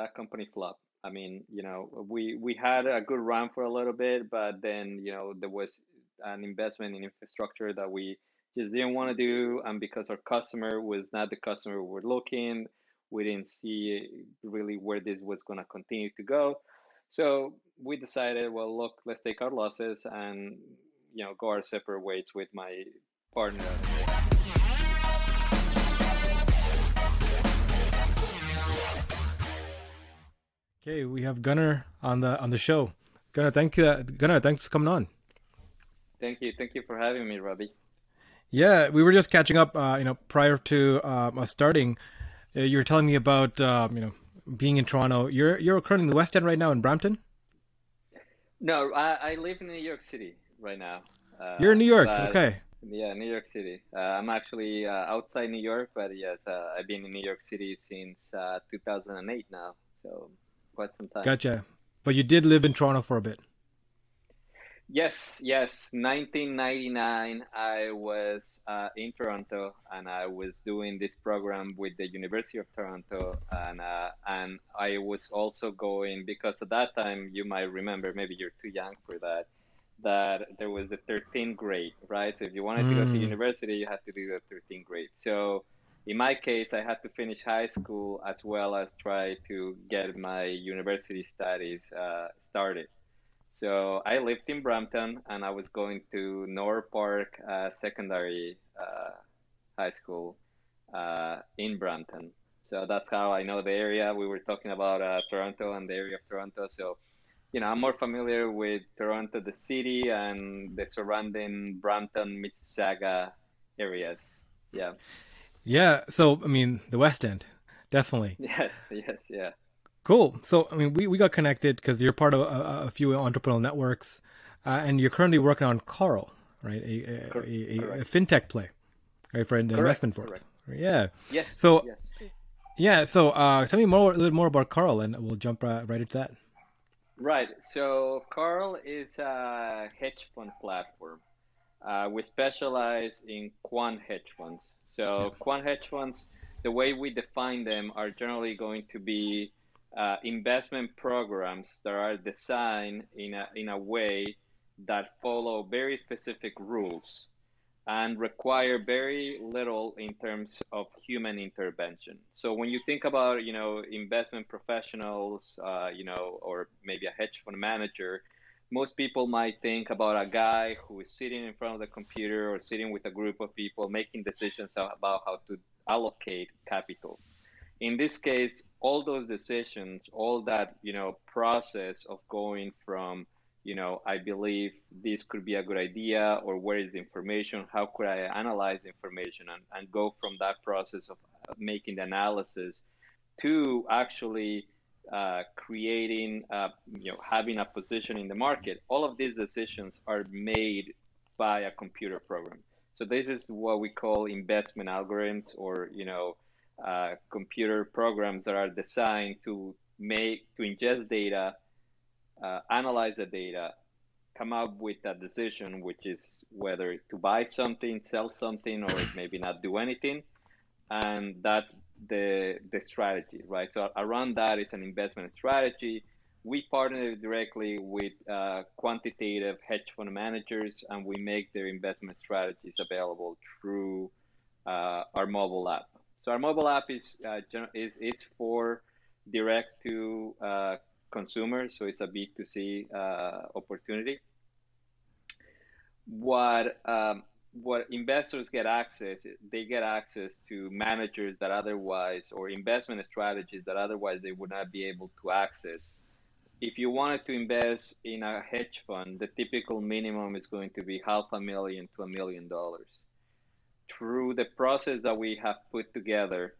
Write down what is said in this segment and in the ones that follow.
that company flopped. I mean, you know, we we had a good run for a little bit, but then you know there was an investment in infrastructure that we just didn't want to do, and because our customer was not the customer we were looking, we didn't see really where this was going to continue to go. So we decided, well, look, let's take our losses and you know go our separate ways with my partner. Okay, we have Gunnar on the on the show. Gunnar, thank you. Gunnar, thanks for coming on. Thank you, thank you for having me, Robbie. Yeah, we were just catching up. Uh, you know, prior to uh, us starting, uh, you were telling me about um, you know being in Toronto. You're you're currently in the West End right now in Brampton. No, I, I live in New York City right now. Uh, you're in New York, okay? Yeah, New York City. Uh, I'm actually uh, outside New York, but yes, I've been in New York City since 2008 now. So quite some time. Gotcha. But you did live in Toronto for a bit. Yes, yes. 1999, I was uh, in Toronto, and I was doing this program with the University of Toronto, and uh, and I was also going because at that time you might remember, maybe you're too young for that, that there was the 13th grade, right? So if you wanted to go to mm. university, you had to do the 13th grade. So in my case, I had to finish high school as well as try to get my university studies uh, started. So I lived in Brampton and I was going to North Park uh, Secondary uh, High School uh, in Brampton. So that's how I know the area. We were talking about uh, Toronto and the area of Toronto. So, you know, I'm more familiar with Toronto, the city, and the surrounding Brampton, Mississauga areas. Yeah. Yeah. So, I mean, the West End, definitely. Yes. Yes. Yeah. Cool. So, I mean, we, we got connected because you're part of a, a few entrepreneurial networks, uh, and you're currently working on Carl, right? A, a, a, a fintech play, right, for the investment for it. Yeah. Yes. So, yes. yeah. So, uh, tell me more, a little more about Carl, and we'll jump uh, right into that. Right. So, Carl is a hedge fund platform. Uh, we specialize in quant hedge funds. So, quant hedge funds, the way we define them are generally going to be uh, investment programs that are designed in a, in a way that follow very specific rules and require very little in terms of human intervention. So when you think about, you know, investment professionals, uh, you know, or maybe a hedge fund manager, most people might think about a guy who is sitting in front of the computer or sitting with a group of people making decisions about how to allocate capital. In this case, all those decisions, all that, you know, process of going from, you know, I believe this could be a good idea or where is the information, how could I analyze the information and, and go from that process of making the analysis to actually uh, creating, uh, you know, having a position in the market. All of these decisions are made by a computer program. So this is what we call investment algorithms or, you know, uh, computer programs that are designed to make to ingest data, uh, analyze the data, come up with a decision, which is whether to buy something, sell something, or maybe not do anything, and that's the the strategy, right? So around that, it's an investment strategy. We partner directly with uh, quantitative hedge fund managers, and we make their investment strategies available through uh, our mobile app. So our mobile app is uh, is it's for direct to uh, consumers, so it's a B two C uh, opportunity. What um, what investors get access, they get access to managers that otherwise, or investment strategies that otherwise they would not be able to access. If you wanted to invest in a hedge fund, the typical minimum is going to be half a million to a million dollars through the process that we have put together,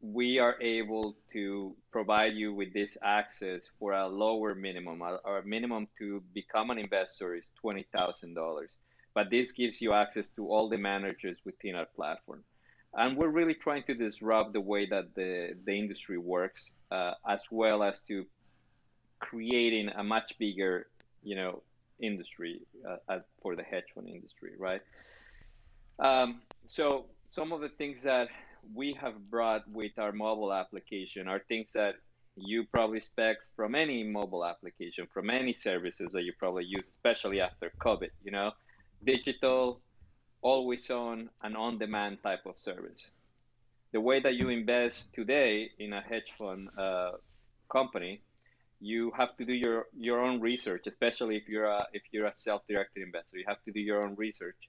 we are able to provide you with this access for a lower minimum. Our minimum to become an investor is $20,000. But this gives you access to all the managers within our platform. And we're really trying to disrupt the way that the, the industry works, uh, as well as to creating a much bigger, you know, industry uh, for the hedge fund industry, right? Um, so some of the things that we have brought with our mobile application are things that you probably expect from any mobile application, from any services that you probably use, especially after COVID, you know, digital, always on, and on demand type of service. The way that you invest today in a hedge fund uh, company, you have to do your, your own research, especially if you're a, if you're a self-directed investor. You have to do your own research.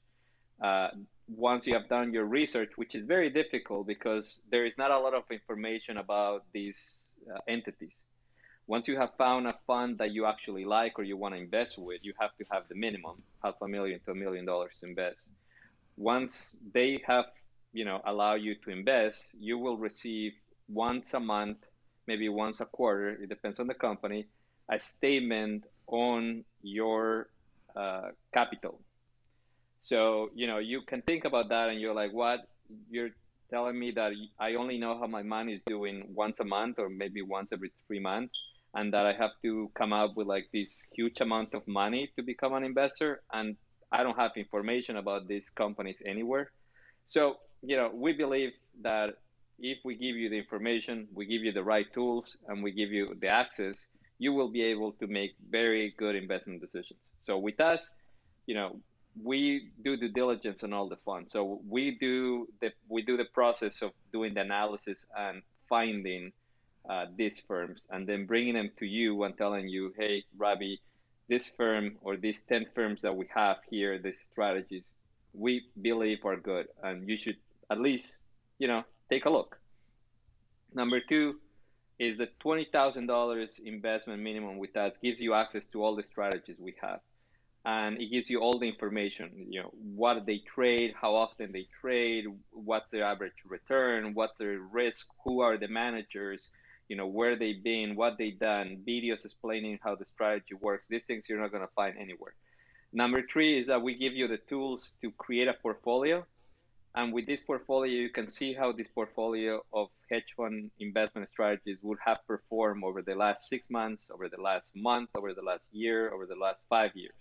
Uh, once you have done your research, which is very difficult because there is not a lot of information about these uh, entities. Once you have found a fund that you actually like or you want to invest with, you have to have the minimum half a million to a million dollars to invest. Once they have, you know, allow you to invest, you will receive once a month, maybe once a quarter, it depends on the company, a statement on your uh, capital so, you know, you can think about that and you're like, what? You're telling me that I only know how my money is doing once a month or maybe once every three months, and that I have to come up with like this huge amount of money to become an investor. And I don't have information about these companies anywhere. So, you know, we believe that if we give you the information, we give you the right tools, and we give you the access, you will be able to make very good investment decisions. So with us, you know, we do the diligence on all the funds. So we do the we do the process of doing the analysis and finding uh, these firms, and then bringing them to you and telling you, hey, Robbie, this firm or these ten firms that we have here, these strategies, we believe are good, and you should at least, you know, take a look. Number two is the twenty thousand dollars investment minimum with us gives you access to all the strategies we have and it gives you all the information you know what they trade how often they trade what's their average return what's their risk who are the managers you know where they've been what they've done videos explaining how the strategy works. These things you're not going to find anywhere. Number three is that we give you the tools to create a portfolio. And with this portfolio you can see how this portfolio of hedge fund investment strategies would have performed over the last six months over the last month over the last year over the last five years.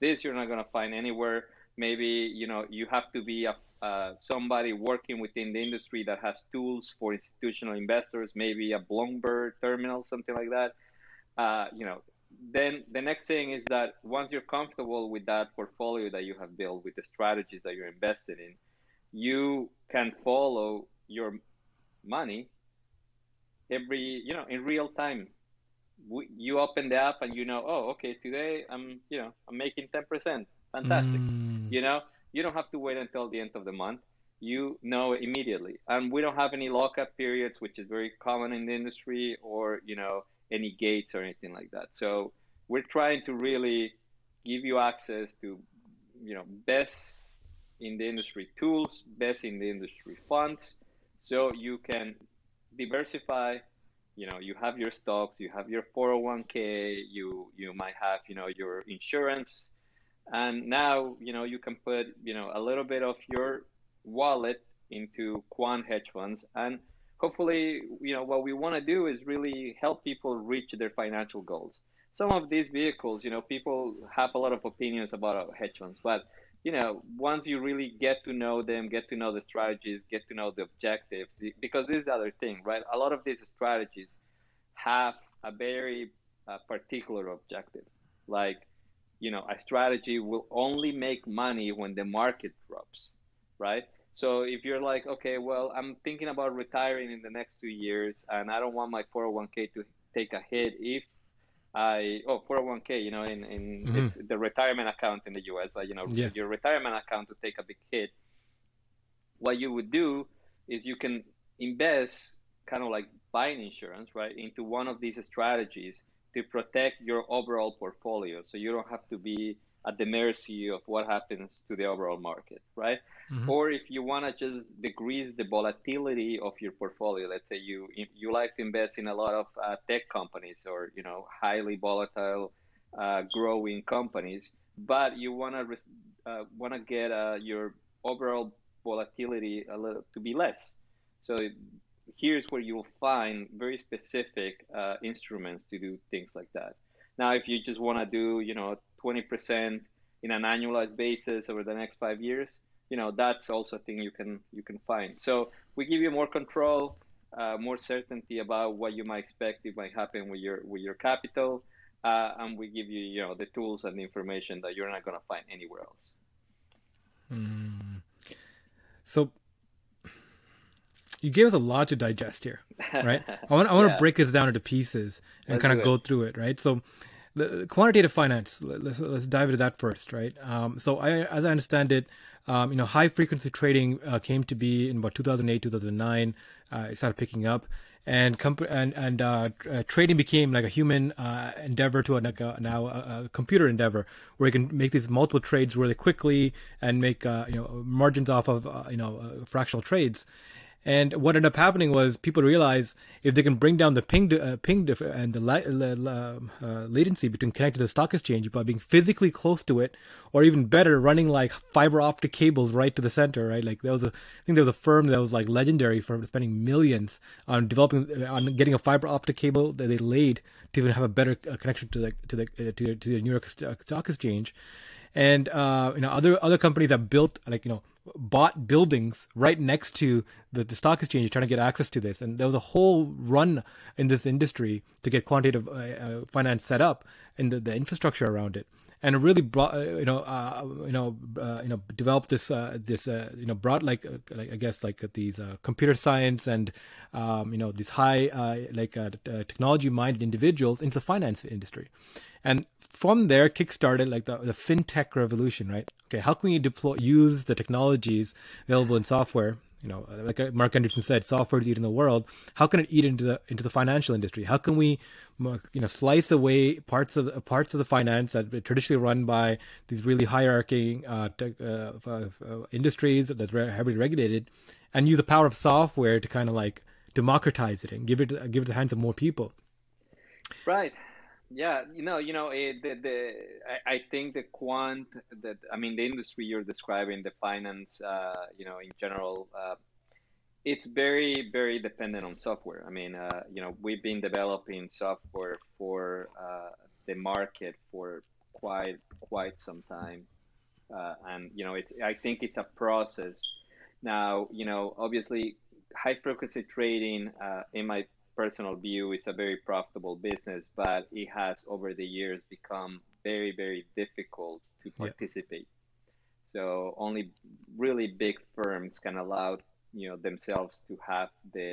This you're not going to find anywhere. Maybe you know you have to be a, uh, somebody working within the industry that has tools for institutional investors, maybe a Bloomberg terminal, something like that. Uh, you know, then the next thing is that once you're comfortable with that portfolio that you have built, with the strategies that you're invested in, you can follow your money every you know in real time you open the app and you know, oh, okay, today I'm, you know, I'm making 10%. Fantastic. Mm. You know, you don't have to wait until the end of the month. You know immediately. And we don't have any lockup periods, which is very common in the industry, or, you know, any gates or anything like that. So we're trying to really give you access to, you know, best in the industry tools, best in the industry funds, so you can diversify you know you have your stocks you have your 401k you you might have you know your insurance and now you know you can put you know a little bit of your wallet into quant hedge funds and hopefully you know what we want to do is really help people reach their financial goals some of these vehicles you know people have a lot of opinions about hedge funds but you know, once you really get to know them, get to know the strategies, get to know the objectives, because this is the other thing, right? A lot of these strategies have a very uh, particular objective. Like, you know, a strategy will only make money when the market drops, right? So if you're like, okay, well, I'm thinking about retiring in the next two years, and I don't want my 401k to take a hit if I oh 401k, you know, in in mm-hmm. it's the retirement account in the U.S. But you know, yeah. your retirement account to take a big hit. What you would do is you can invest, kind of like buying insurance, right, into one of these strategies to protect your overall portfolio, so you don't have to be at the mercy of what happens to the overall market, right? Mm-hmm. Or if you want to just decrease the volatility of your portfolio, let's say you you like to invest in a lot of uh, tech companies or you know highly volatile, uh, growing companies, but you want to uh, want to get uh, your overall volatility a little to be less. So here's where you'll find very specific uh, instruments to do things like that. Now, if you just want to do you know 20% in an annualized basis over the next five years, you know that's also a thing you can you can find. So we give you more control. uh, more certainty about what you might expect it might happen with your with your capital, uh, and we give you you know the tools and the information that you're not going to find anywhere else. Mm. So you gave us a lot to digest here, right? I want I want yeah. to break this down into pieces and let's kind of go through it, right? So the quantitative finance. Let's let's dive into that first, right? Um, so I, as I understand it, um, you know, high frequency trading uh, came to be in about 2008, 2009. Uh, it started picking up, and comp- and and uh, uh, trading became like a human uh, endeavor to a, like a, now a, a, computer endeavor, where you can make these multiple trades really quickly and make uh, you know margins off of you know fractional trades. And what ended up happening was people realized if they can bring down the ping uh, ping diff- and the la- uh, latency between connected to the stock exchange by being physically close to it, or even better, running like fiber optic cables right to the center. Right, like there was a I think there was a firm that was like legendary for spending millions on developing uh, on getting a fiber optic cable that they laid to even have a better uh, connection to the to the uh, to the New York Stock Exchange and uh, you know other other companies have built like you know bought buildings right next to the, the stock exchange trying to get access to this. And there was a whole run in this industry to get quantitative uh, uh, finance set up and the, the infrastructure around it and it really brought uh, you know uh, you know uh, you know developed this uh, this uh, you know brought like, like I guess like these computer science and um, you know these high like technology minded individuals into the finance industry. And from there kickstarted like the, the fintech revolution right? Okay how can we deploy use the technologies available in software you know like uh, Marc Andreessen said software is eating the world. How can it eat into the into the financial industry? How can we you know slice away parts of the, parts of the finance that are traditionally run by these really hierarchy uh, tech, uh, uh, industries that's heavily regulated and use the power of software to kind of like democratize it and give it give it the hands of more people? Right yeah, you know, you know, it, the, the I, I think the quant that I mean the industry you're describing, the finance, uh, you know, in general, uh, it's very very dependent on software. I mean, uh, you know, we've been developing software for uh, the market for quite quite some time, uh, and you know, it's I think it's a process. Now, you know, obviously, high frequency trading, uh, in my personal view, is a very profitable business, but it has over the years become very, very difficult to participate. Yeah. So only really big firms can allow you know themselves to have the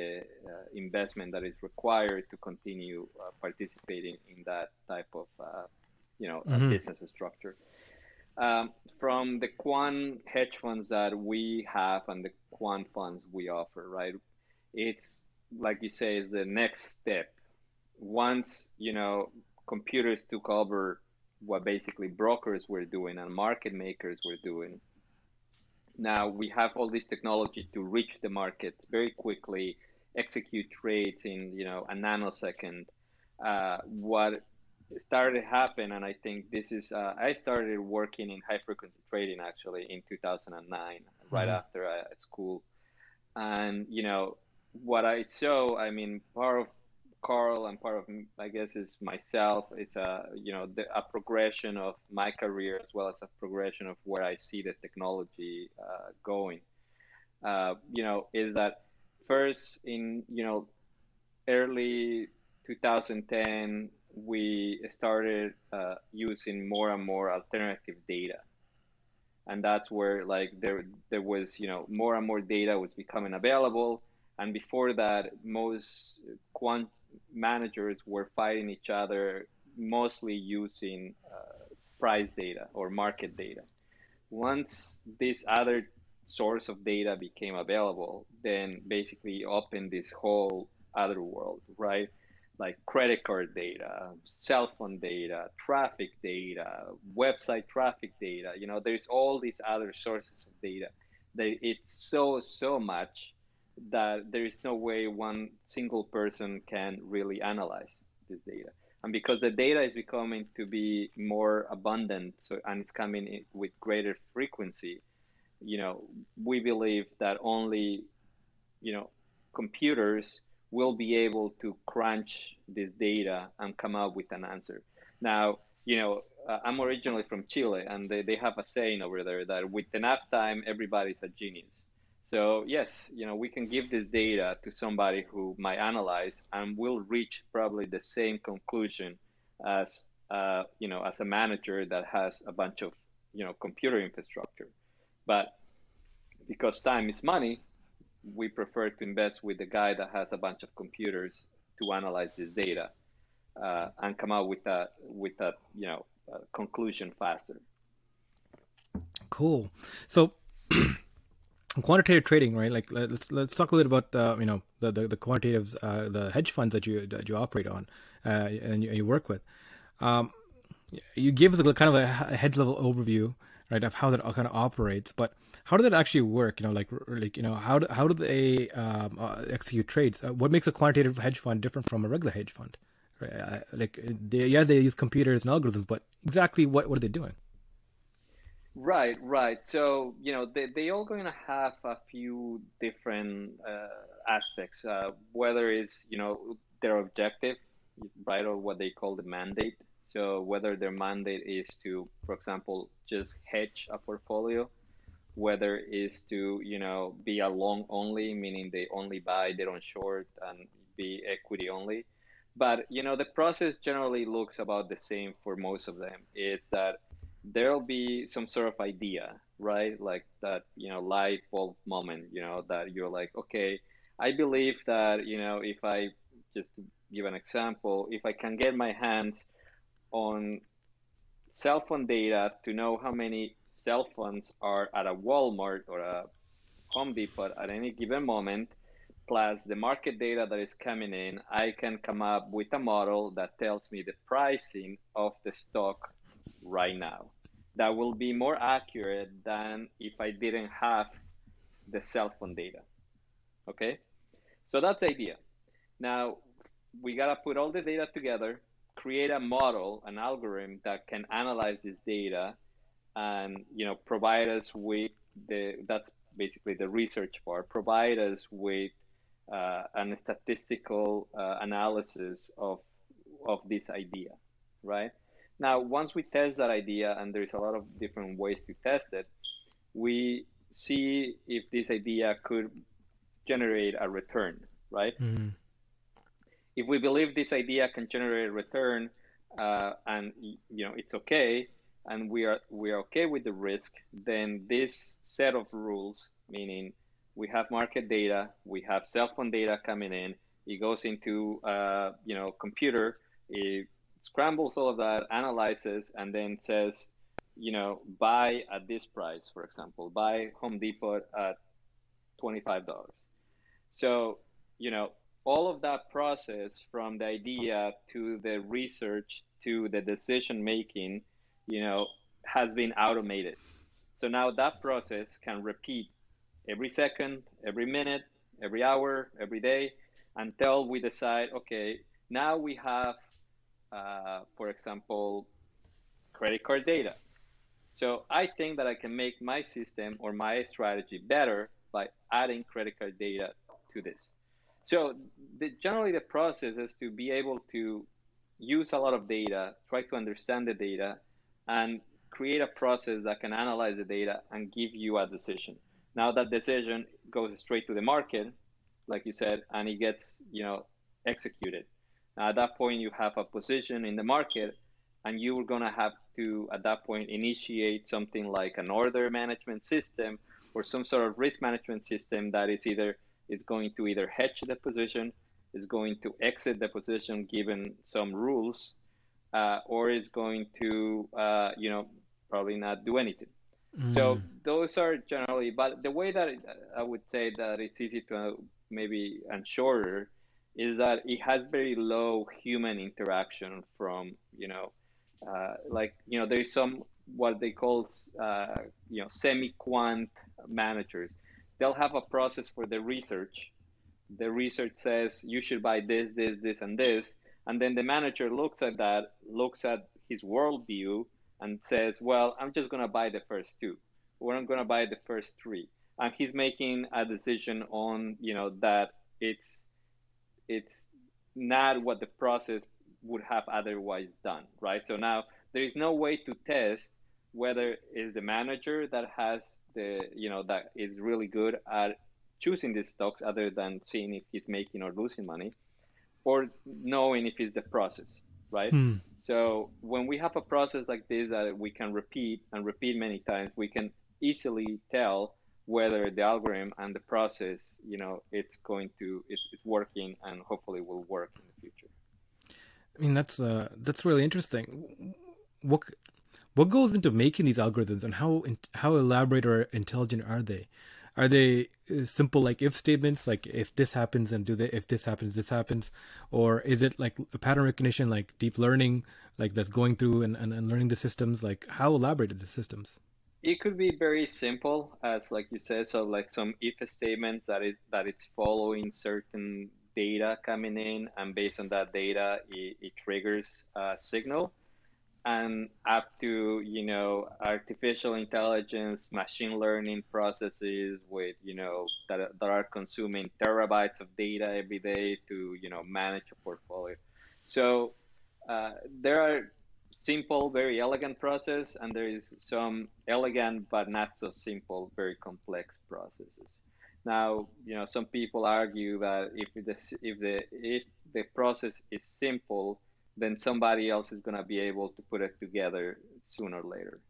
uh, investment that is required to continue uh, participating in that type of uh, you know mm-hmm. business structure. Um, from the quant hedge funds that we have and the quant funds we offer, right? It's like you say, is the next step. Once you know computers took over what basically brokers were doing and market makers were doing. Now we have all this technology to reach the market very quickly, execute trades in you know a nanosecond. Uh, what started to happen, and I think this is uh, I started working in high frequency trading actually in 2009, mm-hmm. right after uh, school, and you know what I show, I mean, part of Carl and part of, I guess, is myself. It's a, you know, the, a progression of my career as well as a progression of where I see the technology uh, going. Uh, you know, is that first in, you know, early 2010, we started uh, using more and more alternative data. And that's where like there there was, you know, more and more data was becoming available and before that, most quant managers were fighting each other, mostly using uh, price data or market data. Once this other source of data became available, then basically opened this whole other world, right? Like credit card data, cell phone data, traffic data, website traffic data. You know, there's all these other sources of data. That it's so so much that there is no way one single person can really analyze this data. And because the data is becoming to be more abundant, so and it's coming with greater frequency, you know, we believe that only, you know, computers will be able to crunch this data and come up with an answer. Now, you know, uh, I'm originally from Chile, and they, they have a saying over there that with enough time, everybody's a genius. So yes, you know, we can give this data to somebody who might analyze and will reach probably the same conclusion as uh, you know as a manager that has a bunch of you know computer infrastructure. But because time is money, we prefer to invest with the guy that has a bunch of computers to analyze this data uh, and come out with a with a you know a conclusion faster. Cool. So. quantitative trading, right? Like let's let's talk a little about uh, you know the the, the quantitative uh, the hedge funds that you that you operate on uh, and you, you, work with. Um, you give us a kind of a head level overview, right, of how that kind of operates. But how does that actually work? You know, like like you know how do, how do they um, uh, execute trades? Uh, what makes a quantitative hedge fund different from a regular hedge fund? Right? Uh, like they, yeah, they use computers and algorithms, but exactly what what are they doing? Right, right. So you know they they all going to have a few different uh, aspects. Uh, whether it's you know their objective, right, or what they call the mandate. So whether their mandate is to, for example, just hedge a portfolio, whether is to you know be a long only, meaning they only buy, they don't short, and be equity only. But you know the process generally looks about the same for most of them. It's that there'll be some sort of idea, right? Like that, you know, light bulb moment, you know, that you're like, okay, I believe that, you know, if I just give an example, if I can get my hands on cell phone data to know how many cell phones are at a Walmart or a Home Depot at any given moment, plus the market data that is coming in, I can come up with a model that tells me the pricing of the stock right now that will be more accurate than if I didn't have the cell phone data. Okay, so that's the idea. Now we gotta put all the data together, create a model, an algorithm that can analyze this data, and you know provide us with the that's basically the research part. Provide us with uh, an statistical uh, analysis of of this idea, right? Now, once we test that idea, and there's a lot of different ways to test it, we see if this idea could generate a return, right? Mm-hmm. If we believe this idea can generate a return, uh, and you know it's okay, and we are we are okay with the risk, then this set of rules, meaning we have market data, we have cell phone data coming in, it goes into uh, you know computer, it scrambles all of that, analyzes, and then says, you know, buy at this price, for example, buy Home Depot at $25. So, you know, all of that process from the idea to the research to the decision making, you know, has been automated. So now that process can repeat every second, every minute, every hour, every day until we decide, okay, now we have uh, for example, credit card data. So I think that I can make my system or my strategy better by adding credit card data to this. So the, generally the process is to be able to use a lot of data, try to understand the data, and create a process that can analyze the data and give you a decision. Now that decision goes straight to the market, like you said, and it gets you know executed. At that point, you have a position in the market, and you're going to have to, at that point, initiate something like an order management system or some sort of risk management system that is either is going to either hedge the position, is going to exit the position given some rules, uh, or is going to, uh, you know, probably not do anything. Mm. So those are generally, but the way that it, I would say that it's easy to uh, maybe and shorter is that it has very low human interaction from you know uh, like you know there's some what they call uh, you know semi-quant managers. They'll have a process for the research. The research says you should buy this this this and this. And then the manager looks at that looks at his worldview and says well i'm just going to buy the first two. Or i'm going to buy the first three. And he's making a decision on you know that it's it's not what the process would have otherwise done, right? So now there is no way to test whether it's the manager that has the, you know, that is really good at choosing these stocks other than seeing if he's making or losing money or knowing if it's the process right mm. so when we have a process like this that we can repeat and repeat many times we can easily tell whether the algorithm and the process you know it's going to it's, it's working and hopefully will work in the future. I mean that's uh that's really interesting. What what goes into making these algorithms and how how elaborate or intelligent are they? Are they uh, simple like if statements like if this happens and do they if this happens this happens? Or is it like a pattern recognition like deep learning like that's going through and, and, and learning the systems? Like how elaborate are the systems it could be very simple as like you said so like some if statements that is that it's following certain data coming in and based on that data it, it triggers a signal. And up to you know artificial intelligence machine learning processes with you know that, that are consuming terabytes of data every day to you know manage a portfolio. So uh, there are simple very elegant process and there is some elegant but not so simple very complex processes now you know some people argue that if the if the if the process is simple then somebody else is going to be able to put it together sooner or later.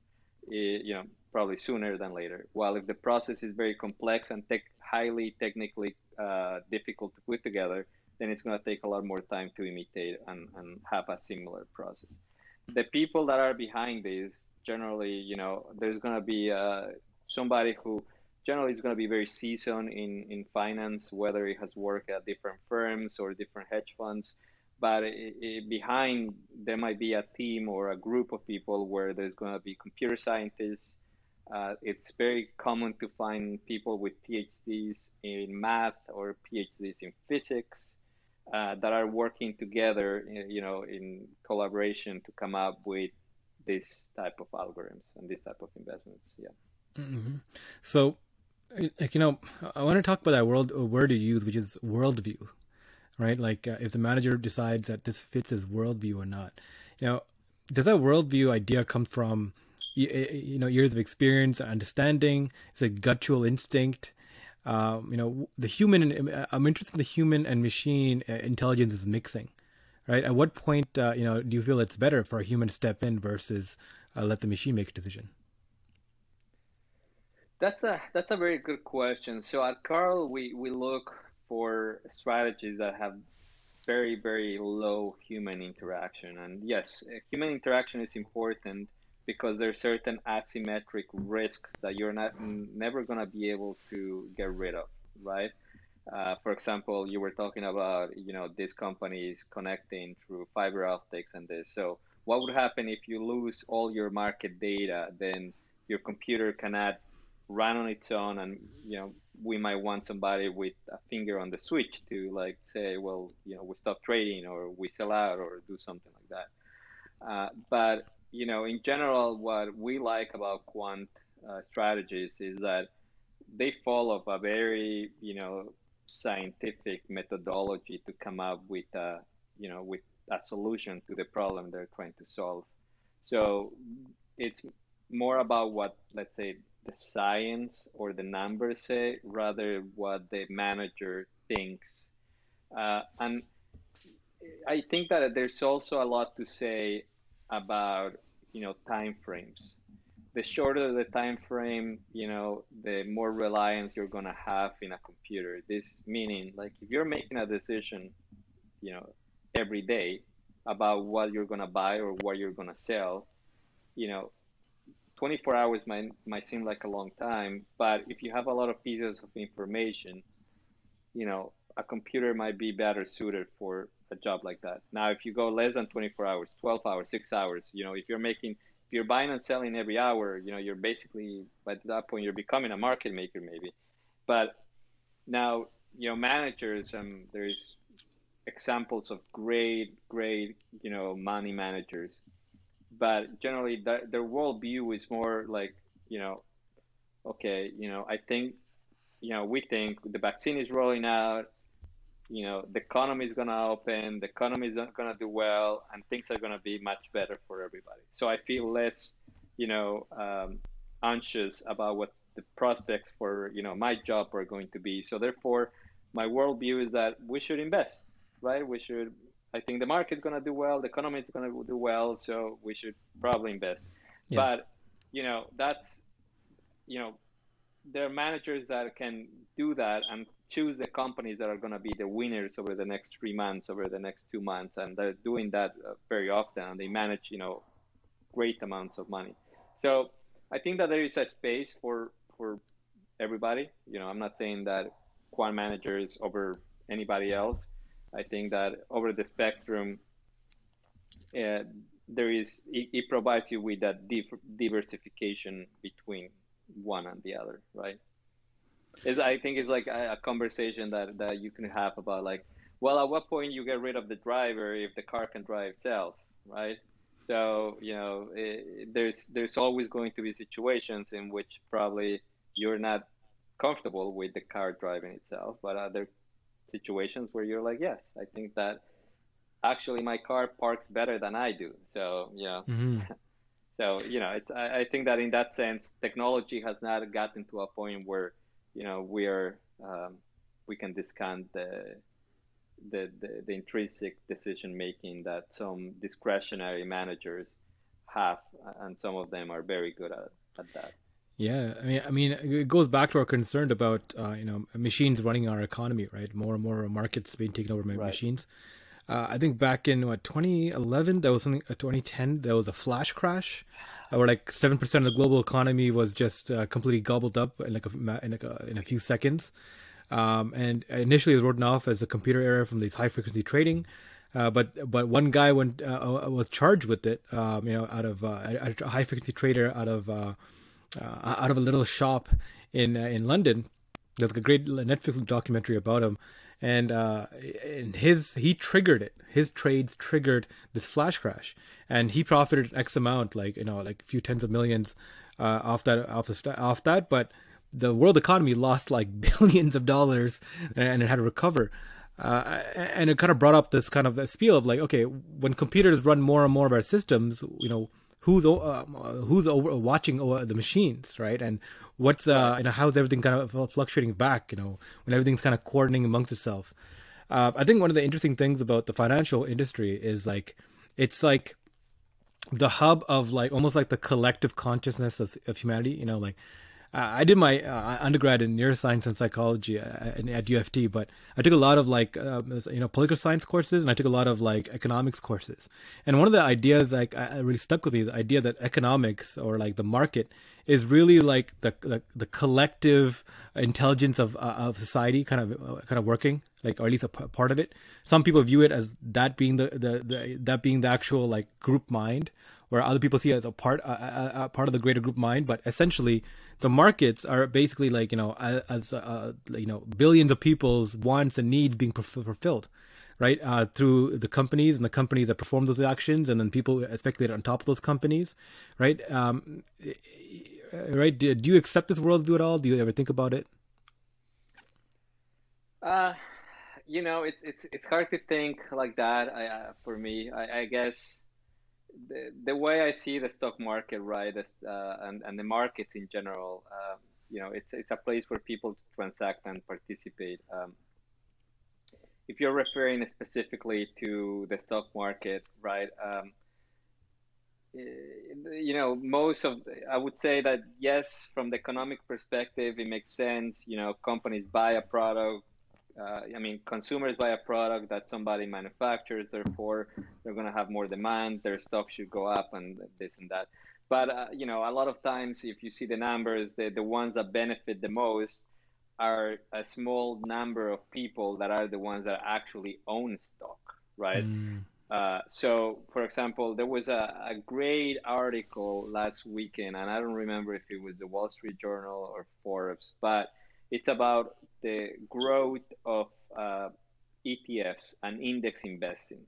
It, you know, probably sooner than later. While if the process is very complex and highly technically uh, difficult to put together, then it's going to take a lot more time to imitate and, and have a similar process. The people that are behind this, generally, you know, there's going to be uh, somebody who generally is going to be very seasoned in, in finance, whether he has worked at different firms or different hedge funds but it, it, behind there might be a team or a group of people where there's going to be computer scientists. Uh, it's very common to find people with PhDs in math or PhDs in physics uh, that are working together, you know, in collaboration to come up with this type of algorithms and this type of investments. Yeah. Mm-hmm. So, like you know, I want to talk about that world word you use, which is worldview right? Like uh, if the manager decides that this fits his worldview or not. You know, does that worldview idea come from you know years of experience, understanding? It's a guttural instinct. Um, you know, the human. Uh, I'm interested in the human and machine uh, intelligence is mixing, right? At what point, uh, you know, do you feel it's better for a human to step in versus uh, let the machine make a decision? That's a that's a very good question. So at Carl, we we look for strategies that have very very low human interaction and yes human interaction is important because there's certain asymmetric risks that you're not never going to be able to get rid of right? Uh, for example you were talking about you know these companies connecting through fiber optics and this. So what would happen if you lose all your market data? Then your computer cannot run on its own and you know we might want somebody with a finger on the switch to like say, well, you know, we stop trading or we sell out or do something like that. Uh, but you know, in general, what we like about quant uh, strategies is that they follow a very, you know, scientific methodology to come up with a, you know, with a solution to the problem they're trying to solve. So it's more about what, let's say, the science or the numbers say, rather what the manager thinks. Uh, and I think that there's also a lot to say about you know time frames. The shorter the time frame, you know, the more reliance you're gonna have in a computer. This meaning, like, if you're making a decision, you know, every day about what you're gonna buy or what you're gonna sell, you know, 24 hours might might seem like a long time, but if you have a lot of pieces of information, you know, a computer might be better suited for a job like that. Now, if you go less than 24 hours, 12 hours, six hours, you know, if you're making, if you're buying and selling every hour, you know, you're basically by that point you're becoming a market maker maybe. But now, you know, managers, um, there's examples of great, great, you know, money managers but generally the, their worldview is more like you know okay you know i think you know we think the vaccine is rolling out you know the economy is going to open the economy is going to do well and things are going to be much better for everybody so i feel less you know um, anxious about what the prospects for you know my job are going to be. So therefore, my worldview is that we should invest, right? We should. I think the market's going to do well, the economy is going to do well, so we should probably invest. Yeah. But you know that's you know there are managers that can do that and choose the companies that are going to be the winners over the next three months, over the next two months, and they're doing that uh, very often. And they manage, you know, great amounts of money. So I think that there is a space for for everybody. You know, I'm not saying that quant managers over anybody else. I think that over the spectrum, uh, there is it, it, provides you with that diversification between one and the other, right? Is I think it's like a, a, conversation that that you can have about like, well, at what point you get rid of the driver if the car can drive itself, right? So you know, it, there's there's always going to be situations in which probably you're not comfortable with the car driving itself, but other situations where you're like, yes, I think that actually my car parks better than I do. So you know. Mm-hmm. So you know, it's, I, I think that in that sense, technology has not gotten to a point where you know we are um, we can discount the, the the, the intrinsic decision making that some discretionary managers have, and some of them are very good at, at that. Yeah, I mean, I mean, it goes back to our concern about uh, you know machines running our economy, right? More and more markets being taken over by right. machines. Uh, I think back in what 2011, there was something. Uh, 2010, there was a flash crash, where like seven percent of the global economy was just uh, completely gobbled up in like a, in, like a, in a few seconds. Um, and initially, it was written off as a computer error from these high frequency trading. Uh, but but one guy went uh, was charged with it. Um, you know, out of a high frequency trader out of out of a little shop in in London. There's like a great Netflix documentary about him and uh, and his he triggered it. His trades triggered this flash crash, and he profited X amount, like you know, like a few tens of millions uh, off that off the off that. But the world economy lost like billions of dollars, and it had to recover. Uh, and it kind of brought up this kind of spiel of like, okay, when computers run more and more of our systems, you know, who's uh, who's over watching the machines, right? And what's uh, you know how's everything kind of fluctuating back? You know, when everything's kind of coordinating amongst itself. Uh, I think one of the interesting things about the financial industry is like it's like the hub of like almost like the collective consciousness of, of humanity. You know, like I did my uh, undergrad in neuroscience and psychology at, uh, at U of T, but I took a lot of like uh, you know political science courses, and I took a lot of like economics courses. And one of the ideas like I really stuck with me, the idea that economics or like the market is really like the the, the collective intelligence of uh, of society, kind of uh, kind of working, like or at least a p- part of it. Some people view it as that being the, the, the that being the actual like group mind, where other people see it as a part a part of the greater group mind. But essentially the markets are basically like you know as uh, you know billions of people's wants and needs being fulfilled right? Uh, through the companies and the companies that perform those actions and then people speculate on top of those companies right? Um, right do, do you accept this worldview at all? Do you ever think about it? Uh you know it's it's it's hard to think like that I, uh, for me. I, I guess the, the way I see the stock market, right, uh, and and the market in general, uh, you know, it's it's a place where people transact and participate. Um, if you're referring specifically to the stock market, right? Um, eh, you know, most of I would say that yes, from the economic perspective, it makes sense. You know, companies buy a product, uh, I mean, consumers buy a product that somebody manufactures, therefore they're going to have more demand. Their stock should go up, and this and that. But uh, you know, a lot of times, if you see the numbers, the the ones that benefit the most are a small number of people that are the ones that actually own stock, right? Mm. Uh, so, for example, there was a, a great article last weekend, and I don't remember if it was the Wall Street Journal or Forbes, but it's about the growth of uh, ETFs and index investing.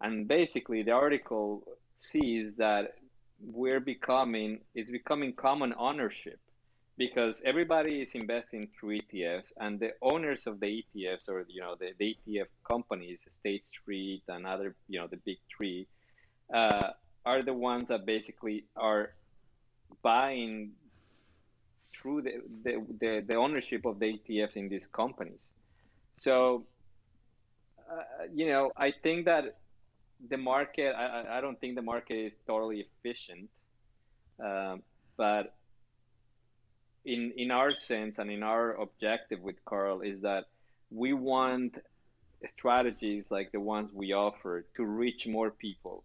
And basically, the article sees that we're becoming, it's becoming common ownership because everybody is investing through ETFs and the owners of the ETFs or, you know, the, the ETF companies, State Street and other, you know, the big three, uh, are the ones that basically are buying through the, the, the, the, ownership of the ETFs in these companies. So, uh, you know, I think that the market, I, I don't think the market is totally efficient, um, but in in our sense and in our objective with Carl is that we want strategies like the ones we offer to reach more people.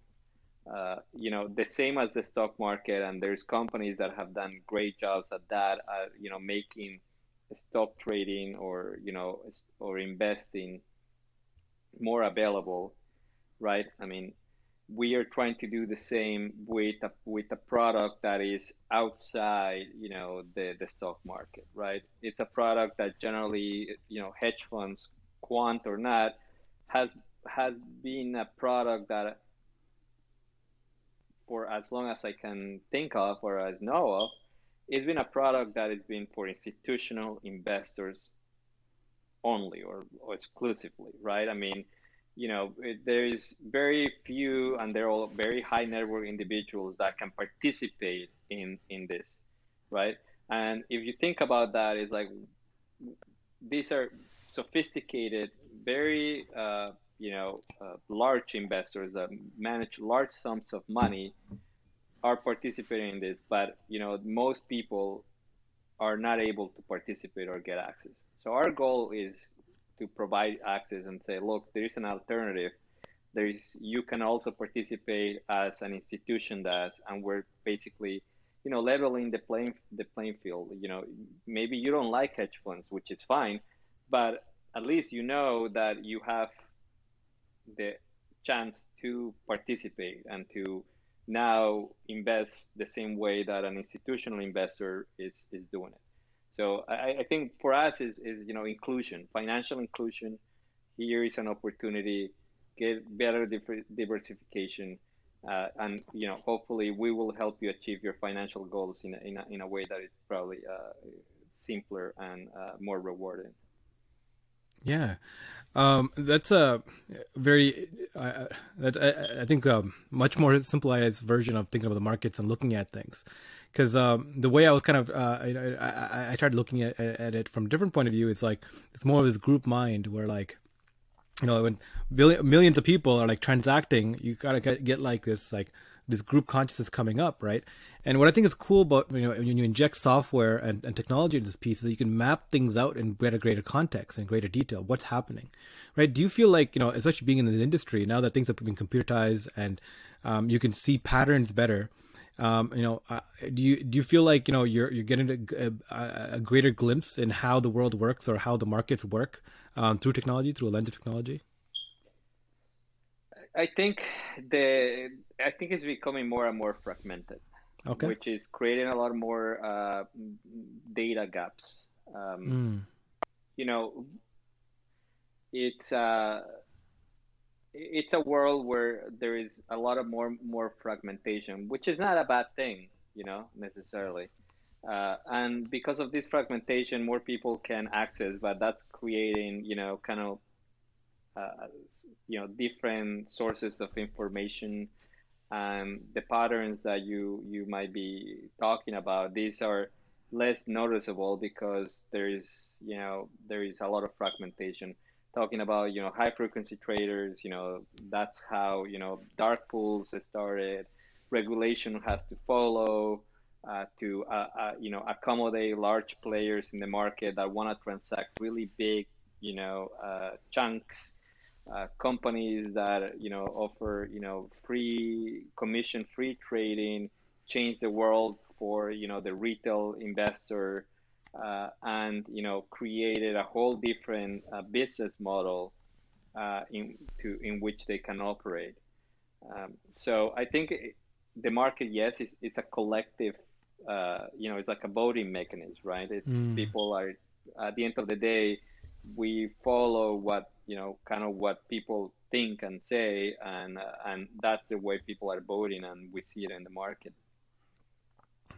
Uh, you know, the same as the stock market, and there's companies that have done great jobs at that. Uh, you know, making stock trading or you know or investing more available, right? I mean, we are trying to do the same with a, with a product that is outside, you know, the, the stock market, right? It's a product that generally, you know, hedge funds, quant or not, has has been a product that, for as long as I can think of or as know of, it's been a product that has been for institutional investors only or, or exclusively, right? I mean, you know, it, there's very few and they're all very high net worth individuals that can participate in, in this, right? And if you think about that, it's like these are sophisticated, very, uh, you know, uh, large investors that manage large sums of money are participating in this, but, you know, most people are not able to participate or get access. So our goal is to provide access and say, look, there is an alternative. There is you can also participate as an institution does, and we're basically, you know, leveling the playing the playing field. You know, maybe you don't like hedge funds, which is fine, but at least you know that you have the chance to participate and to now invest the same way that an institutional investor is, is doing it. So I, I think for us is, is you know inclusion, financial inclusion. Here is an opportunity, get better diversification, uh, and you know hopefully we will help you achieve your financial goals in a, in a, in a way that is probably uh, simpler and uh, more rewarding. Yeah, um, that's a very uh, that I, I think a um, much more simplified version of thinking about the markets and looking at things because um, the way I was kind of uh, I, I, I started looking at, at it from a different point of view. It's like it's more of this group mind where like you know when billion, millions of people are like transacting, you gotta get, get like this like this group consciousness coming up, right? And what I think is cool about you know when you inject software and, and technology into this piece is that you can map things out in greater greater context and greater detail. What's happening, right? Do you feel like you know, especially being in the industry now that things have been computerized and um, you can see patterns better? Um, you know, uh, do you do you feel like you know you're you're getting a, a, a, greater glimpse in how the world works or how the markets work um, through technology, through a lens of technology? I think the I think it's becoming more and more fragmented. Okay. Which is creating a lot more uh, data gaps. Um, mm. You know, it's. Uh, it's a world where there is a lot of more more fragmentation, which is not a bad thing, you know, necessarily. Uh, and because of this fragmentation, more people can access, but that's creating, you know, kind of, uh, you know, different sources of information. And the patterns that you you might be talking about, these are less noticeable because there is, you know, there is a lot of fragmentation. Talking about you know high frequency traders you know that's how you know dark pools started. Regulation has to follow uh, to uh, uh, you know accommodate large players in the market that want to transact really big you know uh, chunks uh, companies that you know offer you know free commission free trading change the world for you know the retail investor uh, and you know created a whole different uh, business model uh, in to in which they can operate. Um, so I think the market, yes, it's, it's a collective. Uh, you know, it's like a voting mechanism, right? It's mm. people are at the end of the day, we follow what you know, kind of what people think and say, and uh, and that's the way people are voting, and we see it in the market.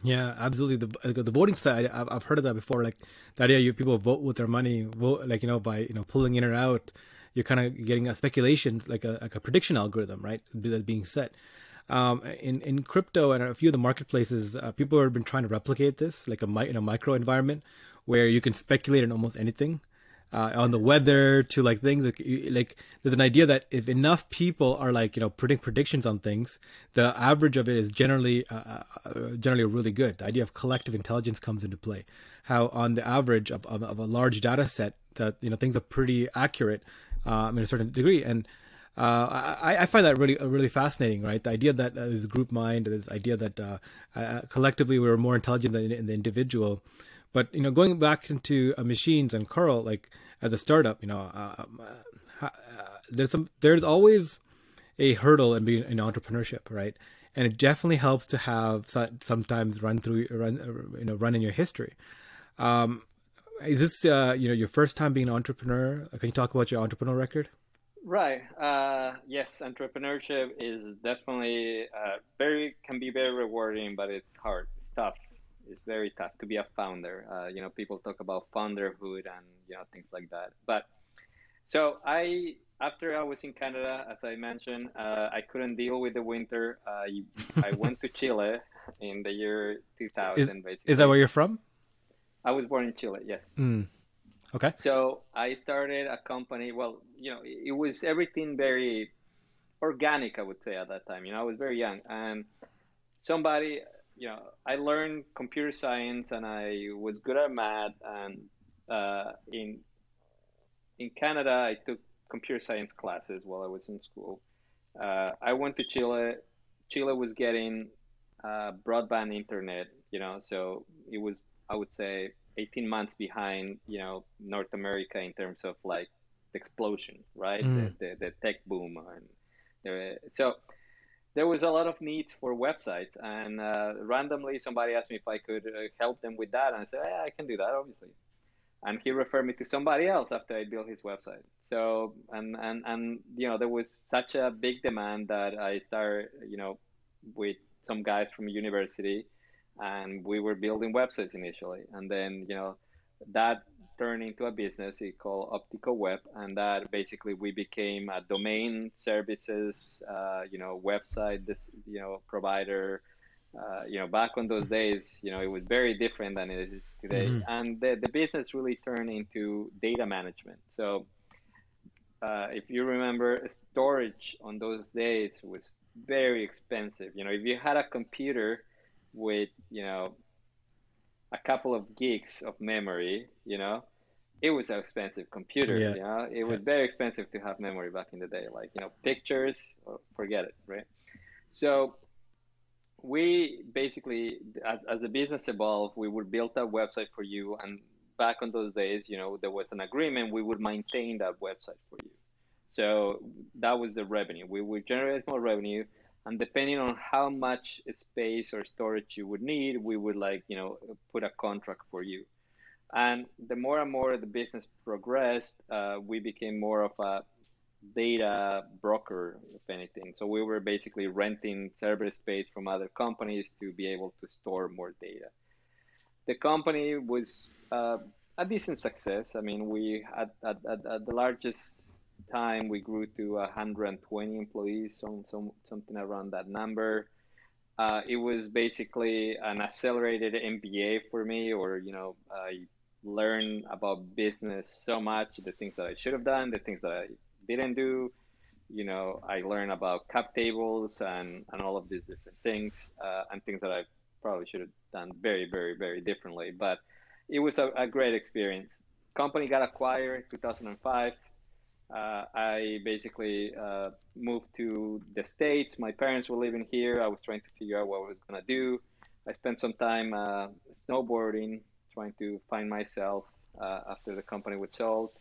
Yeah, absolutely. The the voting side, I've, I've heard of that before. Like the idea you people vote with their money, vote like you know by you know pulling in or out. You're kind of getting a speculation, like a like a prediction algorithm, right? That's being set. Um, in in crypto and a few of the marketplaces, uh, people have been trying to replicate this, like a in a micro environment where you can speculate on almost anything, uh, on the weather to like things like, like there's an idea that if enough people are like you know predicting predictions on things, the average of it is generally uh, uh, generally really good. The idea of collective intelligence comes into play. How on the average of, of, of a large data set that you know things are pretty accurate um, in a certain degree and uh, I, I, find that really really fascinating, right? The idea that uh, this group mind, this idea that uh, uh, collectively we're more intelligent than, the individual. But you know, going back into uh, machines and Carl, like as a startup, you know, um, uh, there's some there's always a hurdle in being in entrepreneurship, right? And it definitely helps to have sometimes run through run you know run in your history. Um, is this uh, you know your first time being an entrepreneur? Can you talk about your entrepreneur record? Right. Uh, yes, entrepreneurship is definitely uh, very can be very rewarding, but it's hard. It's tough. It's very tough to be a founder. Uh, you know, people talk about founderhood and you know things like that. But so I, after I was in Canada, as I mentioned, uh, I couldn't deal with the winter. I I went to Chile in the year 2000. Is, basically. is that where you're from? I was born in Chile. Yes. Mm. Okay. So I started a company. Well, you know, it was everything very organic. I would say at that time. You know, I was very young, and somebody, you know, I learned computer science, and I was good at math. And uh, in in Canada, I took computer science classes while I was in school. Uh, I went to Chile. Chile was getting uh, broadband internet, you know, so it was I would say 18 months behind, you know, North America in terms of like the explosion, right? Mm. The, the, the, tech boom. And there, so there was a lot of needs for websites. And uh, randomly, somebody asked me if I could uh, help them with that. And I said, yeah, I can do that, obviously. And he referred me to somebody else after I built his website. So, and, and, and, you know, there was such a big demand that I started, you know, with some guys from university and we were building websites initially and then you know that turned into a business it called optical web and that basically we became a domain services uh, you know website this you know provider. Uh, you know back on those days you know it was very different than it is today. Mm-hmm. and the, the business really turned into data management. So uh, if you remember storage on those days was very expensive. You know if you had a computer with you know a couple of gigs of memory, you know, it was an expensive computer. Yeah. You know, it was yeah. very expensive to have memory back in the day. Like you know, pictures, oh, forget it, right? So we basically, as, as the business evolved, we would build a website for you. And back on those days, you know, there was an agreement we would maintain that website for you. So that was the revenue. We would generate more revenue and depending on how much space or storage you would need we would like you know put a contract for you. And the more and more the business progressed uh, we became more of a data broker if anything. So we were basically renting server space from other companies to be able to store more data. The company was uh, a decent success. I mean we at, at, at, at the largest time we grew to 120 employees, some, some, something around that number. Uh, it was basically an accelerated MBA for me, or you know, I learned about business so much, the things that I should have done, the things that I didn't do. You know, I learned about cap tables and, and all of these different things, uh, and things that I probably should have done very, very, very differently. But it was a, a great experience. Company got acquired 2005 uh, I basically uh, moved to the States. My parents were living here. I was trying to figure out what I was going to do. I spent some time uh, snowboarding, trying to find myself uh, after the company was sold.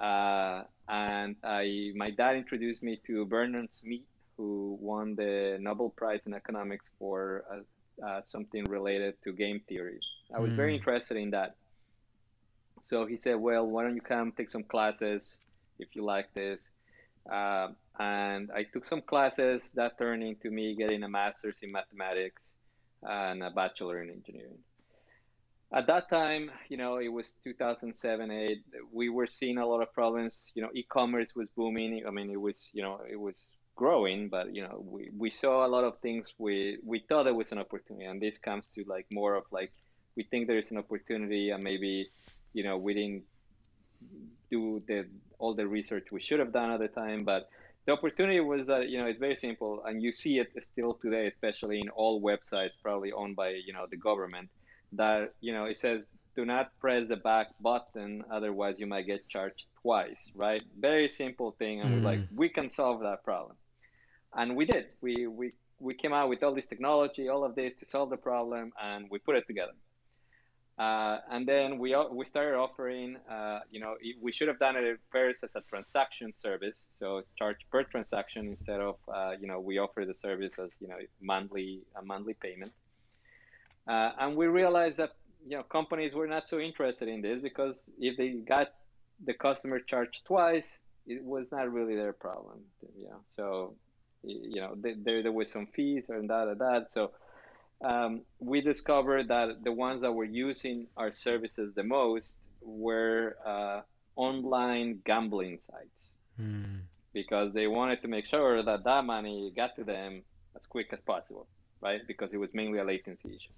Uh, and I, my dad introduced me to Vernon Smith, who won the Nobel Prize in economics for uh, something related to game theory. I was mm. very hmm. interested in that. So he said, "Well, why don't you come take some classes?" If you like this. Uh, and I took some classes that turned into me getting a master's in mathematics and a bachelor in engineering. At that time, you know, it was 2007, 8. We were seeing a lot of problems. You know, e-commerce was booming. I mean, it was, you know, it was growing, but you know, we, we saw a lot of things we we thought it was an opportunity, and this comes to like more of like we think there is an opportunity, and maybe you know we didn't do the all the research we should have done at the time, but the opportunity was that you know it's very simple, and you see it still today, especially in all websites probably owned by you know the government. That you know it says do not press the back button, otherwise you might get charged twice, right? Very simple thing, and mm. we're like, mm. we can solve that problem, and we did. We we we came out with all this technology, all of this to solve the problem, and we put it together. Uh, and then we we started offering, uh, you know, we should have done it first as a transaction service, so charge per transaction instead of, uh, you know, we offer the service as, you know, monthly a monthly payment. Uh, and we realized that, you know, companies were not so interested in this because if they got the customer charged twice, it was not really their problem, you know. So, you know, there there was some fees and that and that. So um, we discovered that the ones that were using our services the most were uh, online gambling sites mm. because they wanted to make sure that that money got to them as quick as possible, right? Because it was mainly a latency issue.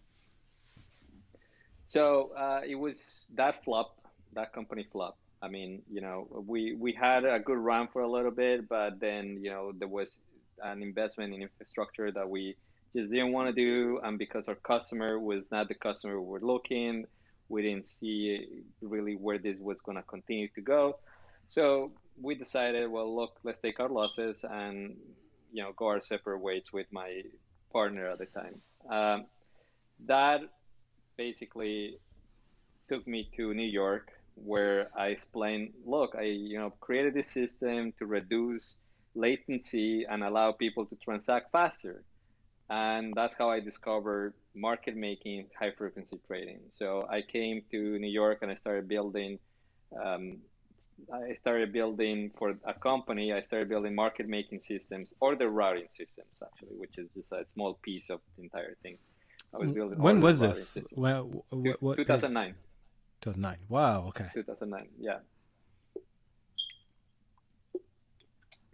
So uh, it was that flop, that company flop. I mean, you know, we we had a good run for a little bit, but then you know there was an investment in infrastructure that we just didn't want to do, and because our customer was not the customer we were looking, we didn't see really where this was going to continue to go. So we decided, well, look, let's take our losses and you know go our separate ways with my partner at the time. Um, that basically took me to New York, where I explained, look, I you know created this system to reduce latency and allow people to transact faster and that's how I discovered market making, high frequency trading. So I came to New York and I started building. Um, I started building for a company. I started building market making systems, order routing systems, actually, which is just a small piece of the entire thing. I was building. When was this? Well, what, what, 2009. 2009. Wow. Okay. 2009. Yeah.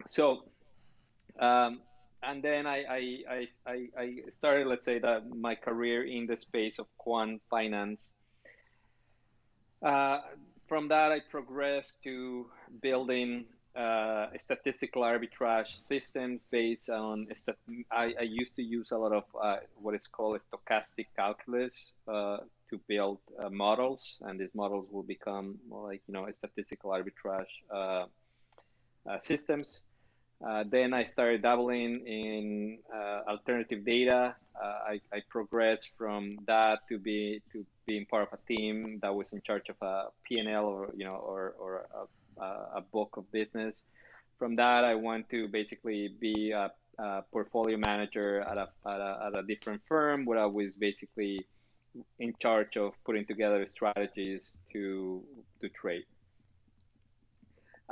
So, um, and then I, I, I, I started, let's say, that my career in the space of quant finance. Uh, from that, I progressed to building uh, statistical arbitrage systems based on. I, I used to use a lot of uh, what is called stochastic calculus uh, to build uh, models, and these models will become like you know statistical arbitrage uh, systems. Uh, then I started dabbling in uh, alternative data. Uh, I, I, progressed from that to be to being part of a team that was in charge of a P&L or you know or, or a, a book of business. From that, I went to basically be a, a portfolio manager at a, at a, at a different firm where I was basically in charge of putting together strategies to to trade